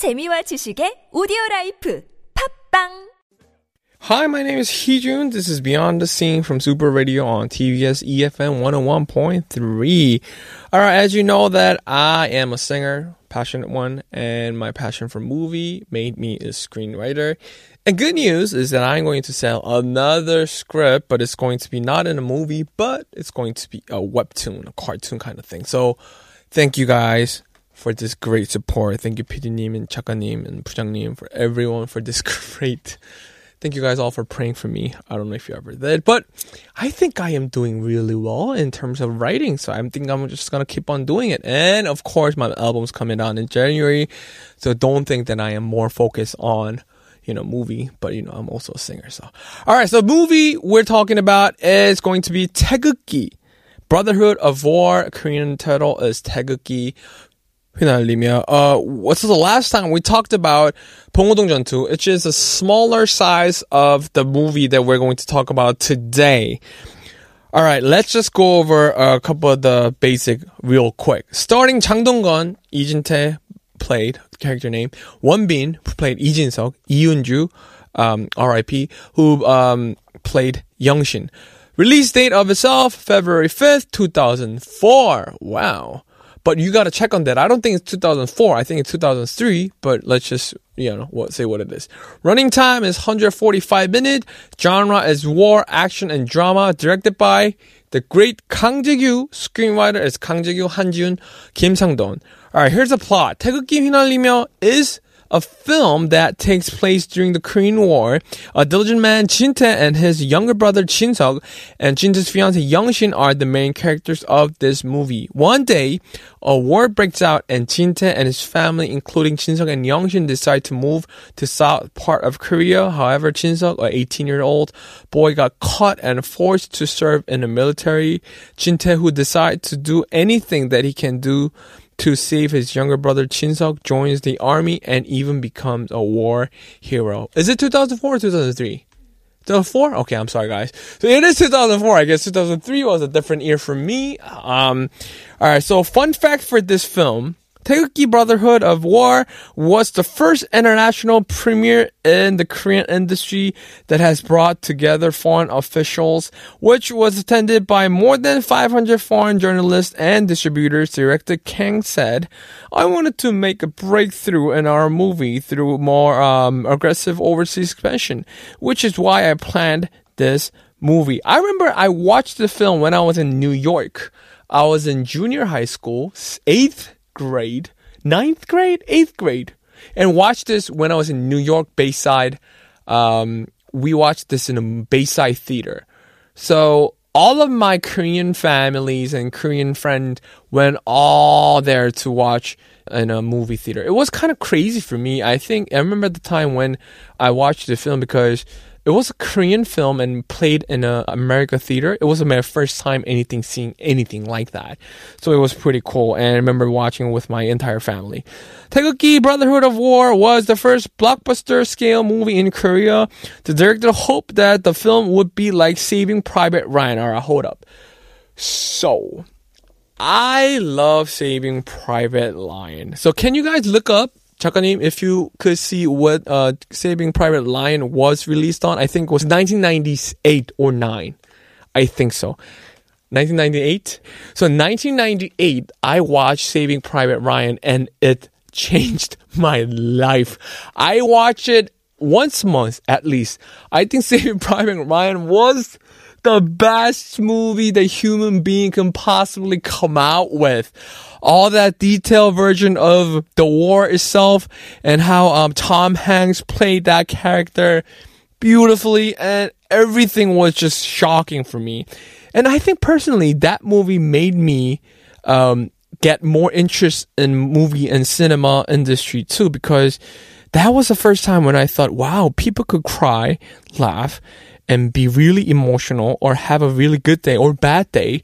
재미와 지식의 오디오 라이프 팝빵 Hi, my name is Heejun. This is Beyond the Scene from Super Radio on TVS EFM 101.3. All right, as you know that I am a singer, passionate one, and my passion for movie made me a screenwriter. And good news is that I'm going to sell another script, but it's going to be not in a movie, but it's going to be a webtoon, a cartoon kind of thing. So thank you guys for this great support. Thank you, PD님 and Chakanim and Pujang님 for everyone for this great Thank you guys all for praying for me. I don't know if you ever did, but I think I am doing really well in terms of writing. So I think I'm just gonna keep on doing it. And of course, my album's coming out in January. So don't think that I am more focused on, you know, movie, but you know, I'm also a singer. So, all right. So movie we're talking about is going to be Taegukgi. Brotherhood of War. Korean title is Taegukgi. 휘날리며. Uh, what's the last time we talked about 봉오동 전투, which is a smaller size of the movie that we're going to talk about today. All right, let's just go over a couple of the basic real quick. Starting 장동건, 이진태 played character name, 원빈 played 이진석, 이은주, um, R.I.P. who um, played Youngshin. Release date of itself February 5th, 2004. Wow. but you got to check on that. I don't think it's 2004. I think it's 2003, but let's just, you know, what, say what it is. Running time is 145 minutes. Genre is war, action, and drama. Directed by the great Kang Jae-gyu. Screenwriter is Kang Jae-gyu, Han Ji-yoon, Kim Sang-don. All right, here's the plot. 태극기 휘날리며 is a film that takes place during the Korean War. A diligent man, Jin-tae, and his younger brother, Jin-seok, and Jin-tae's fiance, Young-shin, are the main characters of this movie. One day, a war breaks out, and Jin-tae and his family, including Jin-seok and Young-shin, decide to move to south part of Korea. However, Jin-seok, an 18-year-old boy, got caught and forced to serve in the military. Jin-tae, who decides to do anything that he can do to save his younger brother Jin-seok, joins the army and even becomes a war hero. Is it 2004 or 2003? 2004? Okay, I'm sorry, guys. So it is 2004. I guess 2003 was a different year for me. Um, all right. So fun fact for this film. Taegukgi Brotherhood of War was the first international premiere in the Korean industry that has brought together foreign officials, which was attended by more than 500 foreign journalists and distributors. Director Kang said, I wanted to make a breakthrough in our movie through more um, aggressive overseas expansion, which is why I planned this movie. I remember I watched the film when I was in New York. I was in junior high school, eighth grade, ninth grade, eighth grade, and watched this when I was in New York Bayside. Um, we watched this in a Bayside theater. So all of my Korean families and Korean friends went all there to watch in a movie theater. It was kind of crazy for me. I think I remember the time when I watched the film because it was a Korean film and played in a America theater. It was my first time anything seeing anything like that. So it was pretty cool. And I remember watching with my entire family. Taegukgi Brotherhood of War was the first blockbuster scale movie in Korea. The director hoped that the film would be like Saving Private Ryan. Alright, hold up. So, I love Saving Private Ryan. So can you guys look up 작가님, if you could see what uh, Saving Private Ryan was released on, I think it was 1998 or 9. I think so. 1998. So 1998, I watched Saving Private Ryan and it changed my life. I watch it once a month at least. I think Saving Private Ryan was the best movie the human being can possibly come out with all that detailed version of the war itself and how um, Tom Hanks played that character beautifully and everything was just shocking for me. And I think personally that movie made me um, get more interest in movie and cinema industry too because that was the first time when I thought, wow, people could cry, laugh, and be really emotional or have a really good day or bad day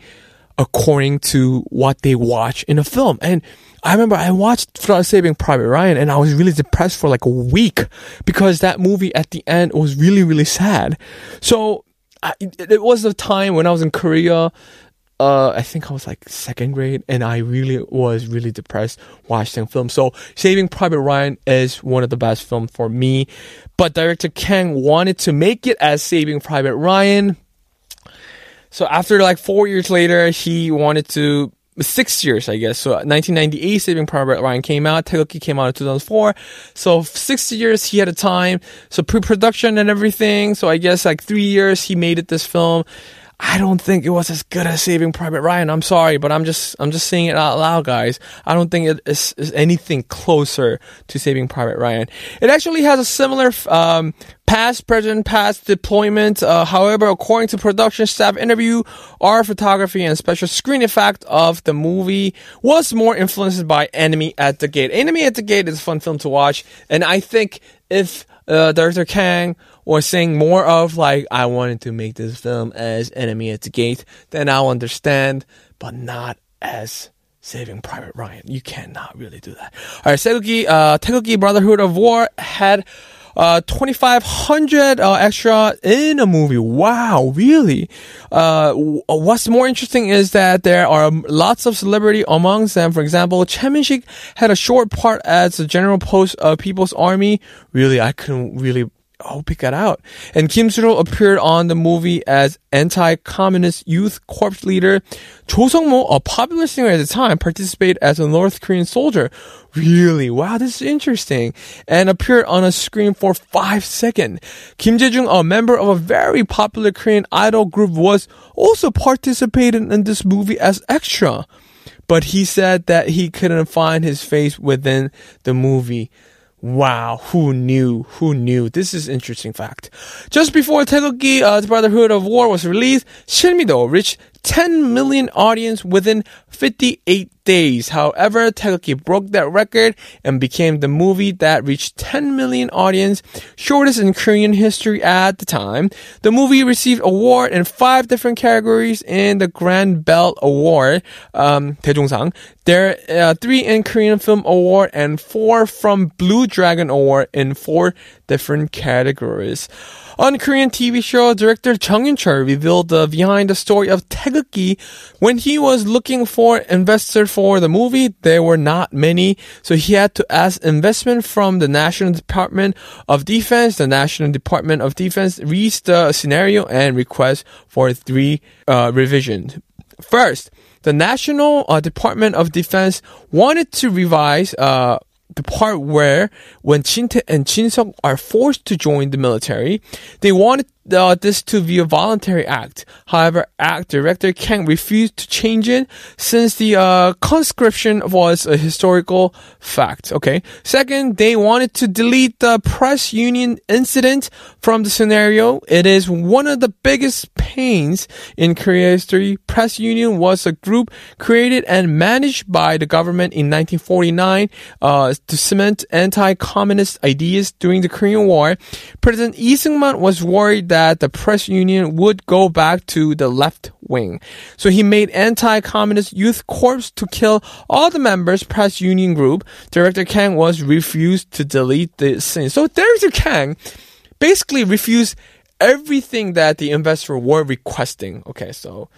according to what they watch in a film. And I remember I watched Saving Private Ryan and I was really depressed for like a week because that movie at the end was really, really sad. So I, it was a time when I was in Korea. Uh, I think I was like second grade, and I really was really depressed watching film. So Saving Private Ryan is one of the best films for me. But director Kang wanted to make it as Saving Private Ryan. So after like four years later, he wanted to six years, I guess. So 1998, Saving Private Ryan came out. Taegukgi came out in 2004. So six years he had a time. So pre-production and everything. So I guess like three years he made it this film. I don't think it was as good as Saving Private Ryan. I'm sorry, but I'm just I'm just saying it out loud, guys. I don't think it is, is anything closer to Saving Private Ryan. It actually has a similar um, past, present, past deployment. Uh, however, according to production staff interview, our photography and special screen effect of the movie was more influenced by Enemy at the Gate. Enemy at the Gate is a fun film to watch, and I think if uh, Director Kang was saying more of like, I wanted to make this film as Enemy at the Gate, then I'll understand, but not as Saving Private Ryan. You cannot really do that. All right, Taegukgi, uh, Taegukgi Brotherhood of War had uh, 2,500 uh, extra in a movie. Wow, really? Uh, what's more interesting is that there are lots of celebrity amongst them. For example, Choi Min-sik had a short part as the general post of People's Army. Really, I couldn't really Oh, pick that out. And Kim Soo appeared on the movie as anti-communist youth corps leader. Cho Sung-mo, a popular singer at the time, participated as a North Korean soldier. Really? Wow, this is interesting. And appeared on a screen for five seconds. Kim Jae-jung, a member of a very popular Korean idol group, was also participating in this movie as extra. But he said that he couldn't find his face within the movie. Wow, who knew? Who knew? This is interesting fact. Just before Taegukgi, uh, The Brotherhood of War was released, Silmido reached 10 million audience within 58 days. However, Taegukgi broke that record and became the movie that reached 10 million audience, shortest in Korean history at the time. The movie received award in five different categories in the Grand Bell Award, um, 대종상. There are uh, three in Korean Film Award and four from Blue Dragon Award in four different categories. On Korean TV show, director Chung Yun-chul revealed the behind the story of Taegukgi. When he was looking for investor for the movie, there were not many, so he had to ask investment from the National Department of Defense. The National Department of Defense reached the scenario and request for three uh, revisions. First, the National uh, Department of Defense wanted to revise uh, the part where when Jin-tae and Jin-seok are forced to join the military, they wanted uh, this to be a voluntary act. However, act director Kang refused to change it since the uh, conscription was a historical fact. Okay. Second, they wanted to delete the press union incident from the scenario. It is one of the biggest pains in Korea history. Press union was a group created and managed by the government in 1949 uh, to cement anti-communist ideas during the Korean War. President Lee Seung-man was worried that that the press union would go back to the left wing. So he made anti-communist youth corps to kill all the members press union group. Director Kang was refused to delete the scene. So Director Kang basically refused everything that the investor were requesting. Okay, so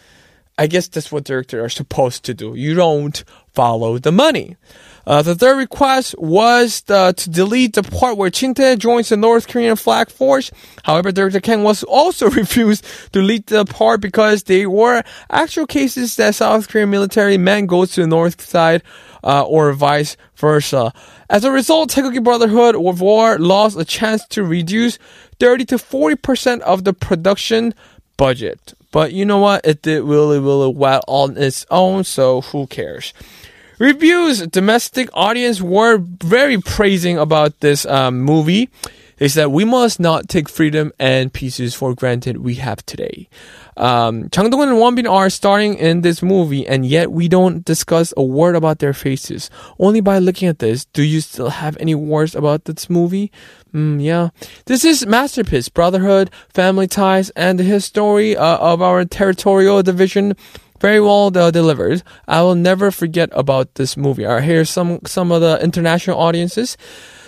I guess that's what directors are supposed to do. You don't follow the money. Uh, the third request was the, to delete the part where Jin-tae joins the North Korean flag force. However, Director Kang was also refused to delete the part because there were actual cases that South Korean military men go to the north side uh, or vice versa. As a result, Taegukgi Brotherhood of War lost a chance to reduce 30 to 40% of the production budget. But you know what? It did really, really well on its own, so who cares? Reviews, domestic audience were very praising about this um, movie. They said we must not take freedom and pieces for granted we have today. Um, Chang Dong and Wonbin are starring in this movie, and yet we don't discuss a word about their faces. Only by looking at this, do you still have any words about this movie? Mm, yeah. This is masterpiece, brotherhood, family ties, and the history uh, of our territorial division very well uh, delivered. I will never forget about this movie. All right, here's some some of the international audiences.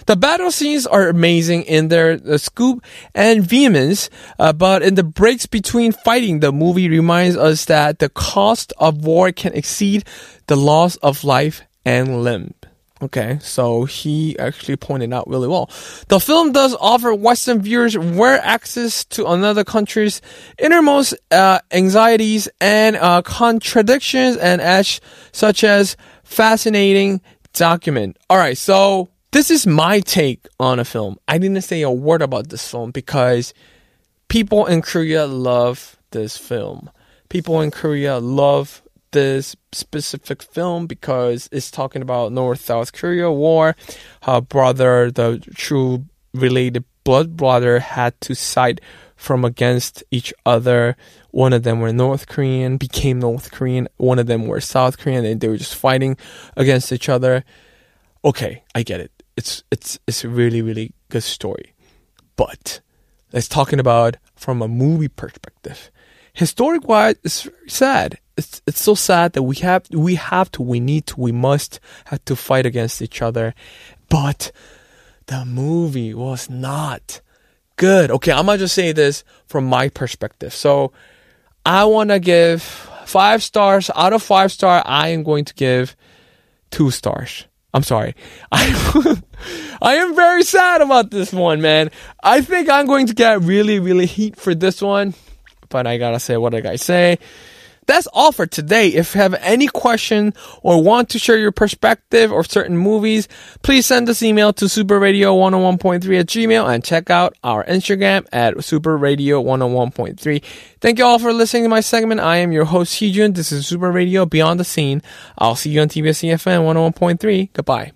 The battle scenes are amazing in their uh, scoop and vehemence, uh, but in the breaks between fighting, the movie reminds us that the cost of war can exceed the loss of life and limb. Okay, so he actually pointed out really well. The film does offer Western viewers rare access to another country's innermost uh, anxieties and uh, contradictions, and as such as fascinating document. All right, so this is my take on a film. I didn't say a word about this film because people in Korea love this film. People in Korea love this specific film because it's talking about North South Korea war. Her brother, the true related blood brother, had to side from against each other. One of them were North Korean, became North Korean. One of them were South Korean, and they were just fighting against each other. Okay, I get it. It's it's it's a really really good story, but let's talking about from a movie perspective. Historic wise, it's very sad it's it's so sad that we have we have to we need to we must have to fight against each other. But the movie was not good. Okay i'm gonna just say this from my perspective. So i want to give five stars. Out of five star i am going to give two stars. I'm sorry. I i am very sad about this one man. I think i'm going to get really really heat for this one but i gotta say what i gotta say that's all for today. If you have any question or want to share your perspective or certain movies, please send us email to superradio101.3 at gmail and check out our Instagram at superradio101.3. Thank you all for listening to my segment. I am your host, Heejun. This is Super Radio Beyond the Scene. I'll see you on TBS EFM 101.3. Goodbye.